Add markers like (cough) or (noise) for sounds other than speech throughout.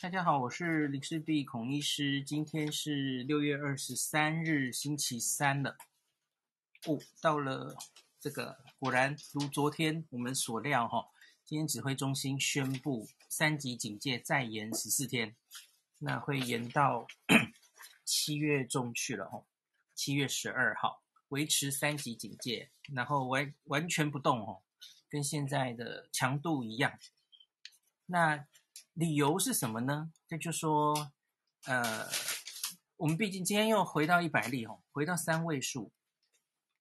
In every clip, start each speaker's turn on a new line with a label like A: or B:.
A: 大家好，我是林氏璧孔医师。今天是六月二十三日，星期三了。哦，到了这个，果然如昨天我们所料，哈，今天指挥中心宣布三级警戒再延十四天，那会延到七月中去了，哈，七月十二号维持三级警戒，然后完完全不动，哦，跟现在的强度一样。那理由是什么呢？这就说，呃，我们毕竟今天又回到一百例哦，回到三位数。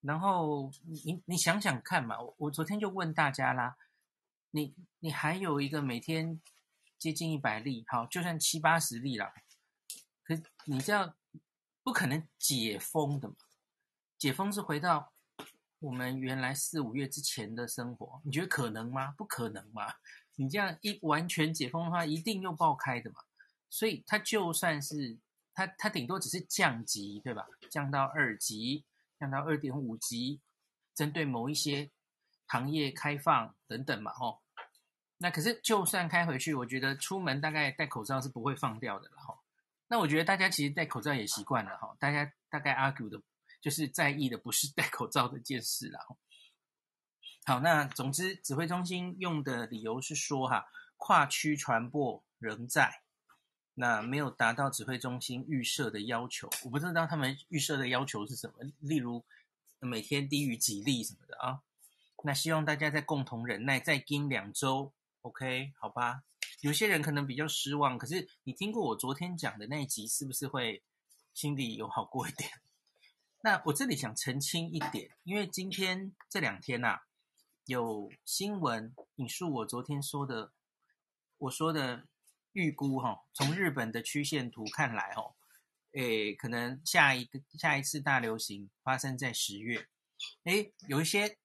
A: 然后你你想想看嘛，我我昨天就问大家啦，你你还有一个每天接近一百例，好，就算七八十例了，可你这样不可能解封的嘛？解封是回到我们原来四五月之前的生活，你觉得可能吗？不可能嘛？你这样一完全解封的话，一定又爆开的嘛。所以它就算是它，它顶多只是降级，对吧？降到二级，降到二点五级，针对某一些行业开放等等嘛，吼。那可是就算开回去，我觉得出门大概戴口罩是不会放掉的了，吼。那我觉得大家其实戴口罩也习惯了，吼。大家大概 argue 的，就是在意的不是戴口罩这件事了，好，那总之，指挥中心用的理由是说，哈，跨区传播仍在，那没有达到指挥中心预设的要求。我不知道他们预设的要求是什么，例如每天低于几例什么的啊。那希望大家再共同忍耐，再撑两周，OK？好吧？有些人可能比较失望，可是你听过我昨天讲的那一集，是不是会心里有好过一点？(laughs) 那我这里想澄清一点，因为今天这两天呐、啊。有新闻引述我昨天说的，我说的预估哈，从日本的曲线图看来哈，诶，可能下一个下一次大流行发生在十月，诶，有一些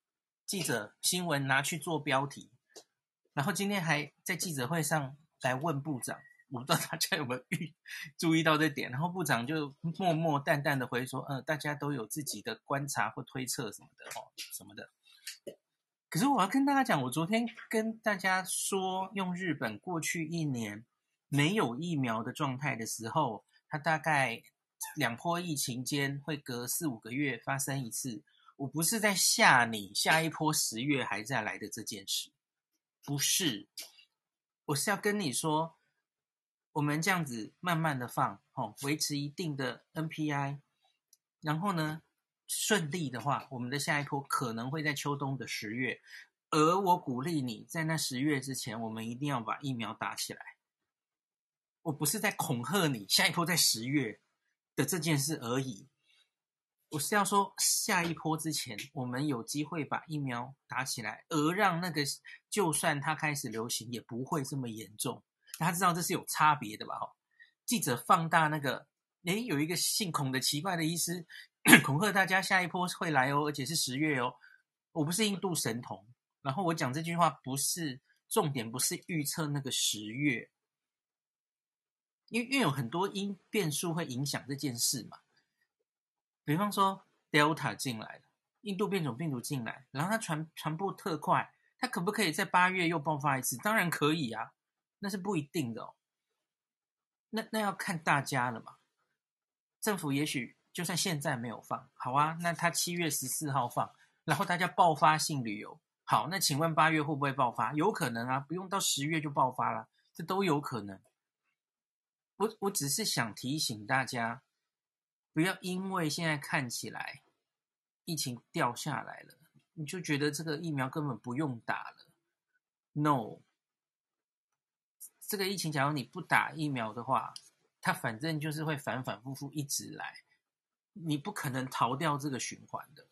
A: 记者新闻拿去做标题，然后今天还在记者会上来问部长，我不知道大家有没有预注意到这点，然后部长就默默淡淡的回说，呃，大家都有自己的观察或推测什么的哦，什么的。可是我要跟大家讲，我昨天跟大家说，用日本过去一年没有疫苗的状态的时候，它大概两波疫情间会隔四五个月发生一次。我不是在吓你，下一波十月还在来的这件事，不是，我是要跟你说，我们这样子慢慢的放，吼，维持一定的 NPI，然后呢，顺利的话，我们的下一波可能会在秋冬的十月，而我鼓励你在那十月之前，我们一定要把疫苗打起来。我不是在恐吓你，下一波在十月的这件事而已。我是要说，下一波之前，我们有机会把疫苗打起来，而让那个就算它开始流行，也不会这么严重。大家知道这是有差别的吧？哈，记者放大那个，诶，有一个姓孔的奇怪的医师。(clears throat) 恐吓大家，下一波会来哦，而且是十月哦。我不是印度神童，然后我讲这句话不是重点，不是预测那个十月，因为因为有很多因变数会影响这件事嘛。比方说，Delta 进来了，印度变种病毒进来，然后它传传播特快，它可不可以在八月又爆发一次？当然可以啊，那是不一定的哦。那那要看大家了嘛，政府也许。就算现在没有放，好啊，那他七月十四号放，然后大家爆发性旅游，好，那请问八月会不会爆发？有可能啊，不用到十月就爆发了，这都有可能。我我只是想提醒大家，不要因为现在看起来疫情掉下来了，你就觉得这个疫苗根本不用打了。No，这个疫情假如你不打疫苗的话，它反正就是会反反复复一直来。你不可能逃掉这个循环的，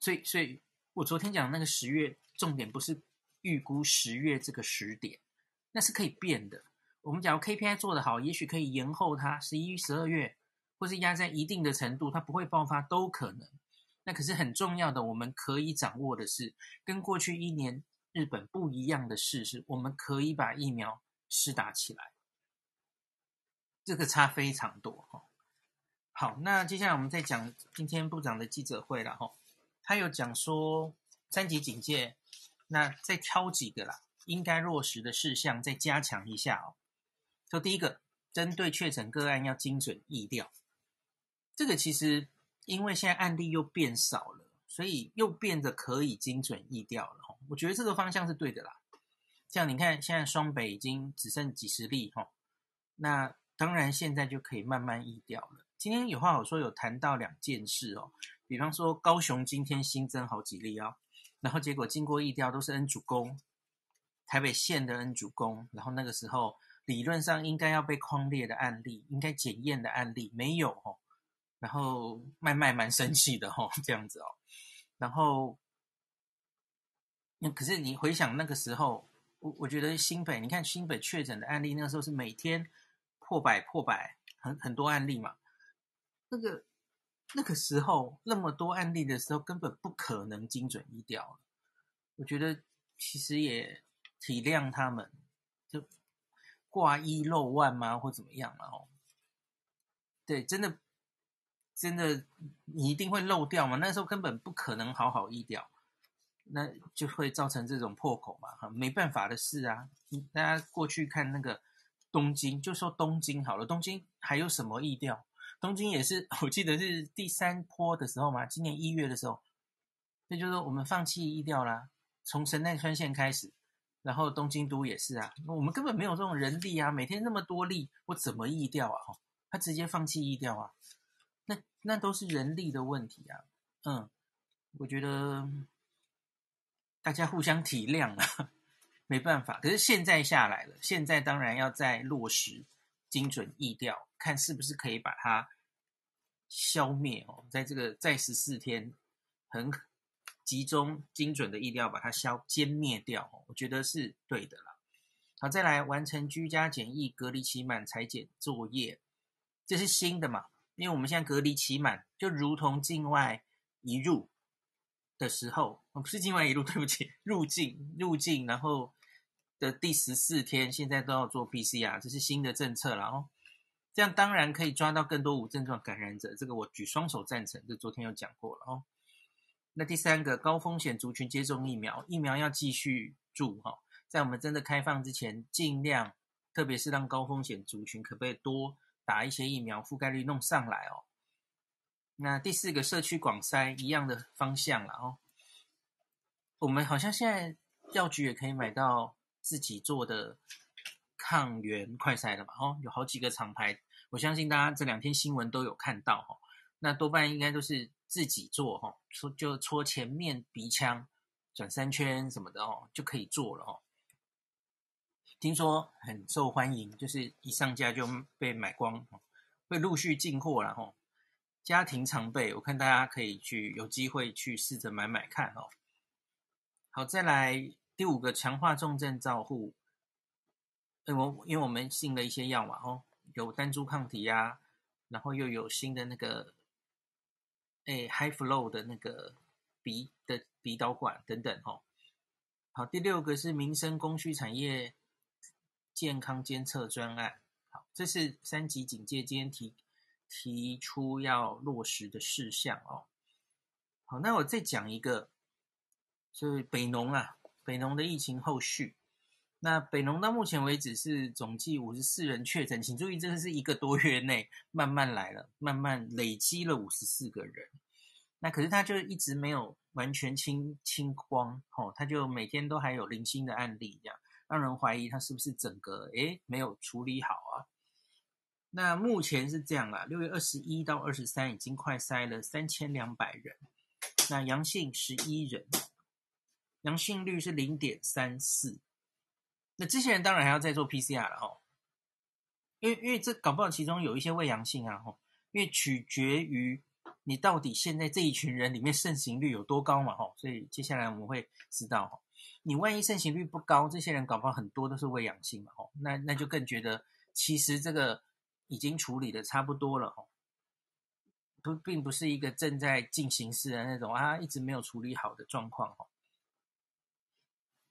A: 所以，所以我昨天讲那个十月，重点不是预估十月这个时点，那是可以变的。我们假如 KPI 做得好，也许可以延后它十一、十二月，或是压在一定的程度，它不会爆发都可能。那可是很重要的，我们可以掌握的是，跟过去一年日本不一样的事是，我们可以把疫苗施打起来，这个差非常多哈。好，那接下来我们再讲今天部长的记者会了哈。他有讲说三级警戒，那再挑几个啦，应该落实的事项再加强一下哦。就第一个，针对确诊个案要精准疫调，这个其实因为现在案例又变少了，所以又变得可以精准疫调了。我觉得这个方向是对的啦。像你看，现在双北已经只剩几十例哈，那当然现在就可以慢慢疫调了。今天有话好说，有谈到两件事哦，比方说高雄今天新增好几例哦，然后结果经过疫调都是 N 主攻，台北县的 N 主攻，然后那个时候理论上应该要被框列的案例，应该检验的案例没有哦，然后麦麦蛮生气的哦，(laughs) 这样子哦，然后那可是你回想那个时候。我我觉得新北，你看新北确诊的案例，那个时候是每天破百破百，很很多案例嘛。那个那个时候那么多案例的时候，根本不可能精准医调。我觉得其实也体谅他们，就挂一漏万吗，或怎么样嘛？哦，对，真的真的你一定会漏掉嘛？那时候根本不可能好好医调。那就会造成这种破口嘛，哈，没办法的事啊。大家过去看那个东京，就说东京好了，东京还有什么疫调？东京也是，(laughs) 我记得是第三波的时候嘛，今年一月的时候，那就是我们放弃疫调啦，从神奈川县开始，然后东京都也是啊，我们根本没有这种人力啊，每天那么多例，我怎么疫调啊？哈，他直接放弃疫调啊，那那都是人力的问题啊，嗯，我觉得。大家互相体谅啊，(laughs) 没办法。可是现在下来了，现在当然要再落实精准疫调，看是不是可以把它消灭哦。在这个再十四天，很集中精准的疫调把它消歼灭掉哦，我觉得是对的啦。好，再来完成居家检疫隔离期满裁检作业，这是新的嘛？因为我们现在隔离期满，就如同境外移入。的时候，不是境外移入，对不起，入境入境，然后的第十四天，现在都要做 PCR，这是新的政策了哦。这样当然可以抓到更多无症状感染者，这个我举双手赞成。这昨天有讲过了哦。那第三个高风险族群接种疫苗，疫苗要继续注哈，在我们真的开放之前，尽量，特别是让高风险族群可不可以多打一些疫苗，覆盖率弄上来哦。那第四个社区广筛一样的方向了哦，我们好像现在药局也可以买到自己做的抗原快筛了嘛哦，有好几个厂牌，我相信大家这两天新闻都有看到哈。那多半应该都是自己做哈，戳就戳前面鼻腔转三圈什么的哦，就可以做了哦。听说很受欢迎，就是一上架就被买光，会陆续进货了哈。家庭常备，我看大家可以去有机会去试着买买看哦。好，再来第五个，强化重症照护。因为我因为我们进了一些药嘛，哦，有单株抗体呀、啊，然后又有新的那个，哎，high flow 的那个鼻的鼻导管等等哦。好，第六个是民生供需产业健康监测专案。好，这是三级警戒今天提。提出要落实的事项哦，好，那我再讲一个，就是北农啊，北农的疫情后续。那北农到目前为止是总计五十四人确诊，请注意，这个是一个多月内慢慢来了，慢慢累积了五十四个人。那可是他就一直没有完全清清光，哦，他就每天都还有零星的案例，这样让人怀疑他是不是整个诶没有处理好啊。那目前是这样啦，六月二十一到二十三已经快筛了三千两百人，那阳性十一人，阳性率是零点三四。那这些人当然还要再做 PCR 了哦，因为因为这搞不好其中有一些未阳性啊，吼，因为取决于你到底现在这一群人里面盛行率有多高嘛，吼，所以接下来我们会知道吼，你万一盛行率不高，这些人搞不好很多都是未阳性嘛，吼，那那就更觉得其实这个。已经处理的差不多了哦，不，并不是一个正在进行式的那种啊，一直没有处理好的状况哦。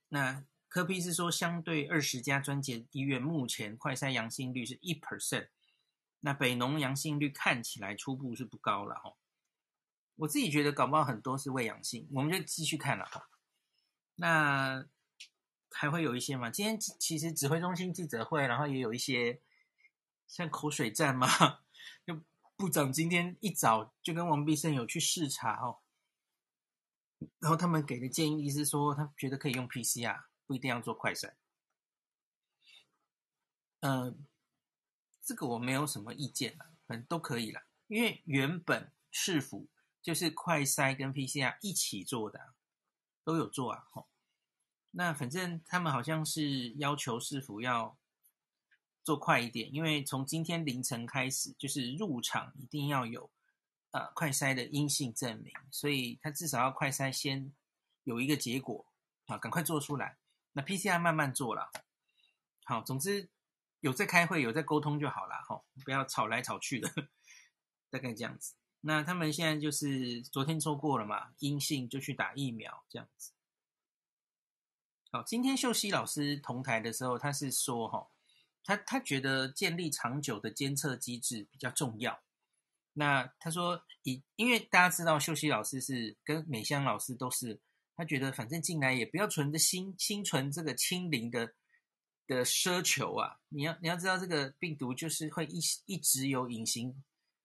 A: 那柯 P 是说，相对二十家专节医院，目前快筛阳性率是一 percent，那北农阳性率看起来初步是不高了哦。我自己觉得搞不好很多是伪阳性，我们就继续看了哈。那还会有一些嘛。今天其实指挥中心记者会，然后也有一些像口水战嘛。(laughs) 就部长今天一早就跟王必胜有去视察哦，然后他们给的建议是说，他觉得可以用 PCR，不一定要做快筛。呃，这个我没有什么意见了，反正都可以啦，因为原本市府就是快筛跟 PCR 一起做的，都有做啊。吼，那反正他们好像是要求市府要做快一点，因为从今天凌晨开始，就是入场一定要有呃快筛的阴性证明，所以他至少要快筛先有一个结果啊，赶快做出来。那 PCR 慢慢做了，好，总之。有在开会，有在沟通就好了，吼，不要吵来吵去的，(laughs) 大概这样子。那他们现在就是昨天说过了嘛，阴性就去打疫苗，这样子。好，今天秀熙老师同台的时候，他是说，哈，他他觉得建立长久的监测机制比较重要。那他说，以因为大家知道秀熙老师是跟美香老师都是，他觉得反正进来也不要存着心心存这个清零的。的奢求啊，你要你要知道，这个病毒就是会一一直有隐形，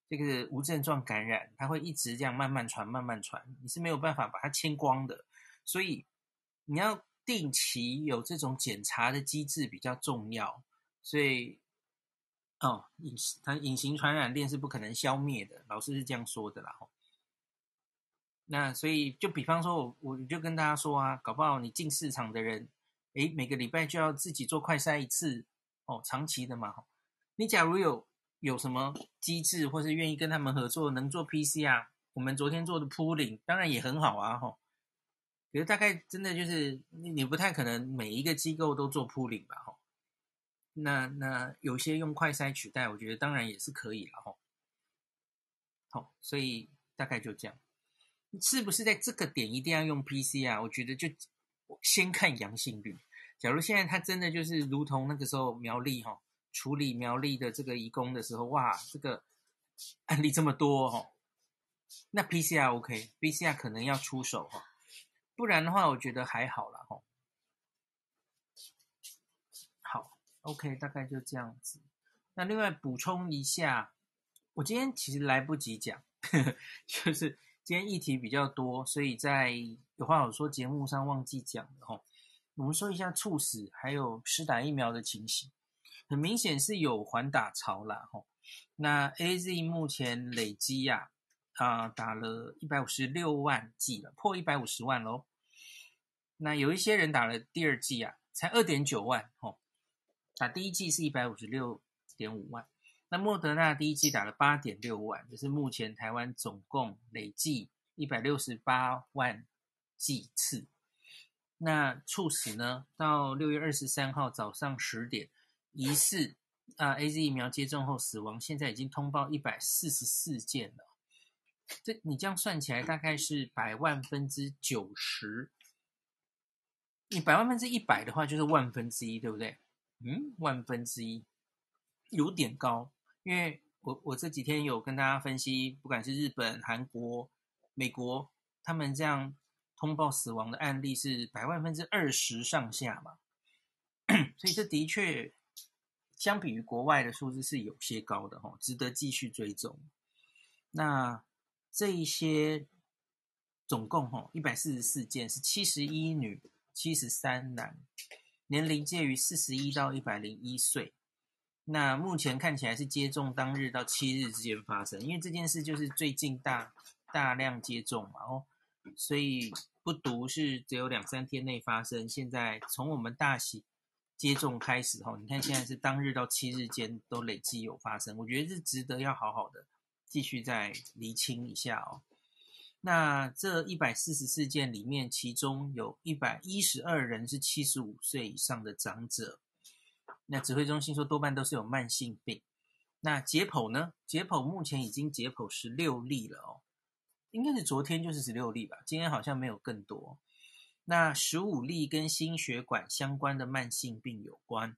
A: 这个无症状感染，它会一直这样慢慢传，慢慢传，你是没有办法把它清光的。所以你要定期有这种检查的机制比较重要。所以哦，隐它隐形传染链是不可能消灭的，老师是这样说的啦。那所以就比方说我我就跟大家说啊，搞不好你进市场的人。诶，每个礼拜就要自己做快筛一次哦，长期的嘛。你假如有有什么机制，或是愿意跟他们合作，能做 PCR，我们昨天做的 pooling 当然也很好啊。吼，可是大概真的就是你你不太可能每一个机构都做 pooling 吧。吼，那那有些用快筛取代，我觉得当然也是可以了。吼，好，所以大概就这样。是不是在这个点一定要用 PCR？我觉得就。先看阳性率。假如现在他真的就是如同那个时候苗栗哈处理苗栗的这个移工的时候，哇，这个案例这么多哈，那 PCR OK，PCR 可能要出手哈，不然的话我觉得还好啦哈。，OK，大概就这样子。那另外补充一下，我今天其实来不及讲，呵 (laughs) 呵就是。今天议题比较多，所以在有话好说节目上忘记讲了哈。我们说一下猝死还有施打疫苗的情形，很明显是有缓打潮啦哈。那 AZ 目前累积呀啊打了一百五十六万剂了，破一百五十万喽。那有一些人打了第二剂啊，才二点九万哈，打第一剂是一百五十六点五万。那莫德纳第一剂打了八点六万，这是目前台湾总共累计一百六十八万剂次。那猝死呢？到六月二十三号早上十点，疑似啊 AZ 疫苗接种后死亡，现在已经通报一百四十四件了。这你这样算起来，大概是百万分之九十。你百万分之一百的话，就是万分之一，对不对？嗯，万分之一有点高。因为我我这几天有跟大家分析，不管是日本、韩国、美国，他们这样通报死亡的案例是百万分之二十上下嘛，(coughs) 所以这的确相比于国外的数字是有些高的哈，值得继续追踪。那这一些总共哈一百四十四件，是七十一女、七十三男，年龄介于四十一到一百零一岁。那目前看起来是接种当日到七日之间发生，因为这件事就是最近大大量接种嘛，哦，所以不独是只有两三天内发生。现在从我们大喜接种开始，哈，你看现在是当日到七日间都累计有发生，我觉得是值得要好好的继续再厘清一下哦。那这一百四十四件里面，其中有一百一十二人是七十五岁以上的长者。那指挥中心说多半都是有慢性病。那解剖呢？解剖目前已经解剖十六例了哦，应该是昨天就是十六例吧，今天好像没有更多。那十五例跟心血管相关的慢性病有关，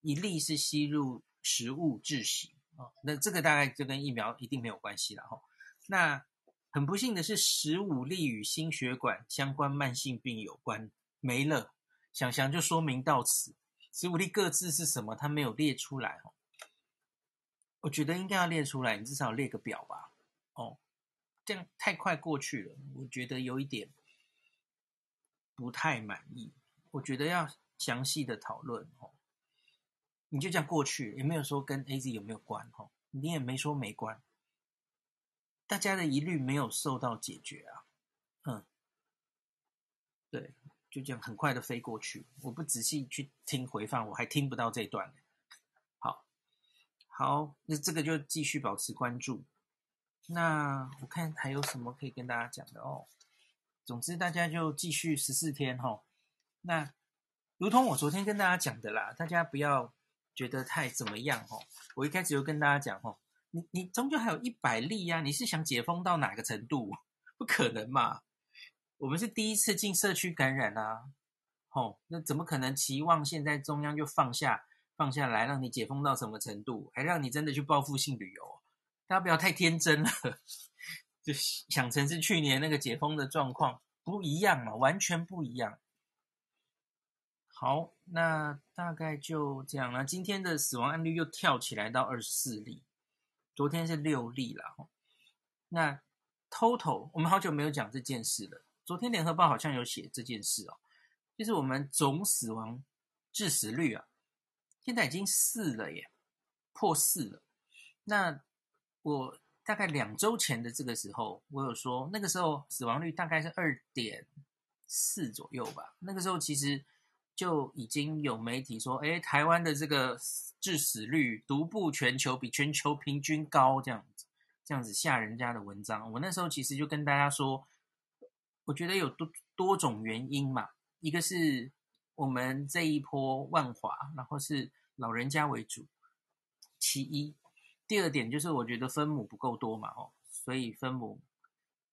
A: 一例是吸入食物窒息哦，那这个大概就跟疫苗一定没有关系了哈。那很不幸的是，十五例与心血管相关慢性病有关没了。想想就说明到此。十五例各自是什么？他没有列出来哦。我觉得应该要列出来，你至少列个表吧。哦，这样太快过去了，我觉得有一点不太满意。我觉得要详细的讨论哦。你就这样过去，也没有说跟 AZ 有没有关哦，你也没说没关。大家的疑虑没有受到解决啊。嗯，对。就这样很快的飞过去，我不仔细去听回放，我还听不到这一段。好，好，那这个就继续保持关注。那我看还有什么可以跟大家讲的哦。总之，大家就继续十四天哈。那如同我昨天跟大家讲的啦，大家不要觉得太怎么样哈。我一开始就跟大家讲哈，你你终究还有一百例呀，你是想解封到哪个程度？(laughs) 不可能嘛。我们是第一次进社区感染啊，吼，那怎么可能期望现在中央就放下放下来，让你解封到什么程度，还让你真的去报复性旅游？大家不要太天真了，(laughs) 就想成是去年那个解封的状况不一样嘛，完全不一样。好，那大概就这样了。今天的死亡案例又跳起来到二十四例，昨天是六例了。那 total 我们好久没有讲这件事了。昨天联合报好像有写这件事哦，就是我们总死亡致死率啊，现在已经四了耶，破四了。那我大概两周前的这个时候，我有说那个时候死亡率大概是二点四左右吧。那个时候其实就已经有媒体说，诶，台湾的这个致死率独步全球，比全球平均高，这样子，这样子吓人家的文章。我那时候其实就跟大家说。我觉得有多多种原因嘛，一个是我们这一波万华，然后是老人家为主，其一。第二点就是我觉得分母不够多嘛，哦，所以分母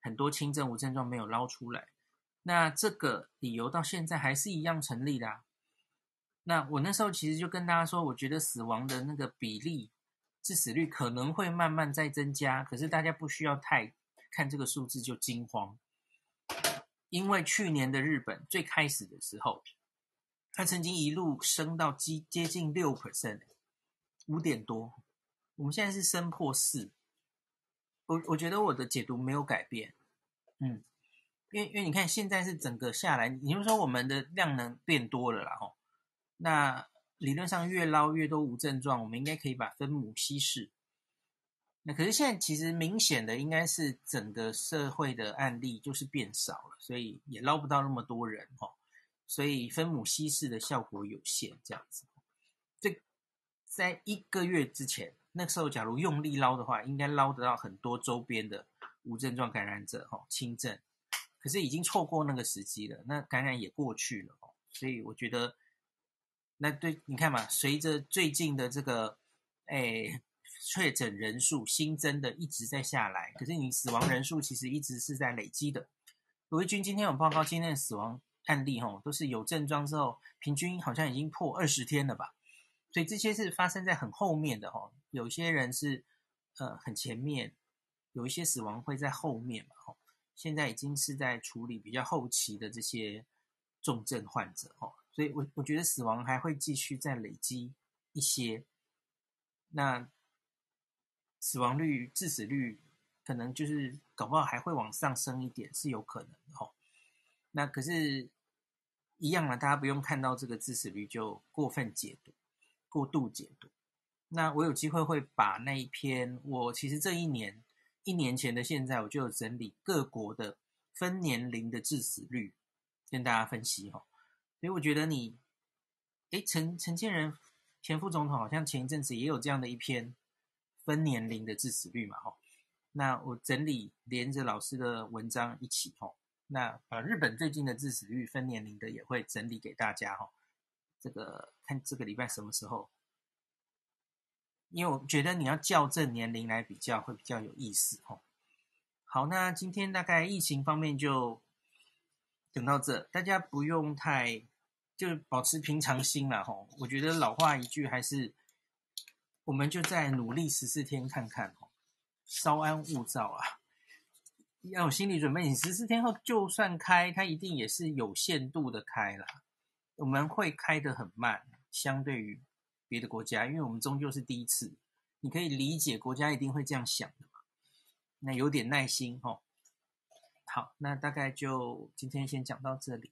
A: 很多轻症无症状没有捞出来。那这个理由到现在还是一样成立的。那我那时候其实就跟大家说，我觉得死亡的那个比例，致死率可能会慢慢再增加，可是大家不需要太看这个数字就惊慌。因为去年的日本最开始的时候，它曾经一路升到接接近六 percent，五点多。我们现在是升破四。我我觉得我的解读没有改变，嗯，因为因为你看现在是整个下来，你就说我们的量能变多了啦，吼。那理论上越捞越多无症状，我们应该可以把分母稀释。那可是现在其实明显的应该是整个社会的案例就是变少了，所以也捞不到那么多人哈，所以分母稀释的效果有限，这样子。这在一个月之前，那时候假如用力捞的话，应该捞得到很多周边的无症状感染者哈，轻症。可是已经错过那个时机了，那感染也过去了哦，所以我觉得，那对你看嘛，随着最近的这个，哎。确诊人数新增的一直在下来，可是你死亡人数其实一直是在累积的。罗一军今天有报告，今天的死亡案例吼都是有症状之后，平均好像已经破二十天了吧？所以这些是发生在很后面的吼，有些人是呃很前面，有一些死亡会在后面嘛吼。现在已经是在处理比较后期的这些重症患者哦，所以我我觉得死亡还会继续再累积一些。那。死亡率、致死率可能就是搞不好还会往上升一点，是有可能的吼。那可是，一样啊，大家不用看到这个致死率就过分解读、过度解读。那我有机会会把那一篇，我其实这一年、一年前的现在，我就有整理各国的分年龄的致死率，跟大家分析吼。所以我觉得你，诶，陈陈建仁前副总统好像前一阵子也有这样的一篇。分年龄的致死率嘛，吼，那我整理连着老师的文章一起，吼，那把日本最近的致死率分年龄的也会整理给大家，吼，这个看这个礼拜什么时候，因为我觉得你要校正年龄来比较会比较有意思，哦。好，那今天大概疫情方面就等到这，大家不用太就保持平常心了，吼，我觉得老话一句还是。我们就再努力十四天看看哦，稍安勿躁啊，要有心理准备。你十四天后就算开，它一定也是有限度的开啦。我们会开得很慢，相对于别的国家，因为我们终究是第一次。你可以理解国家一定会这样想的嘛？那有点耐心哦。好，那大概就今天先讲到这里。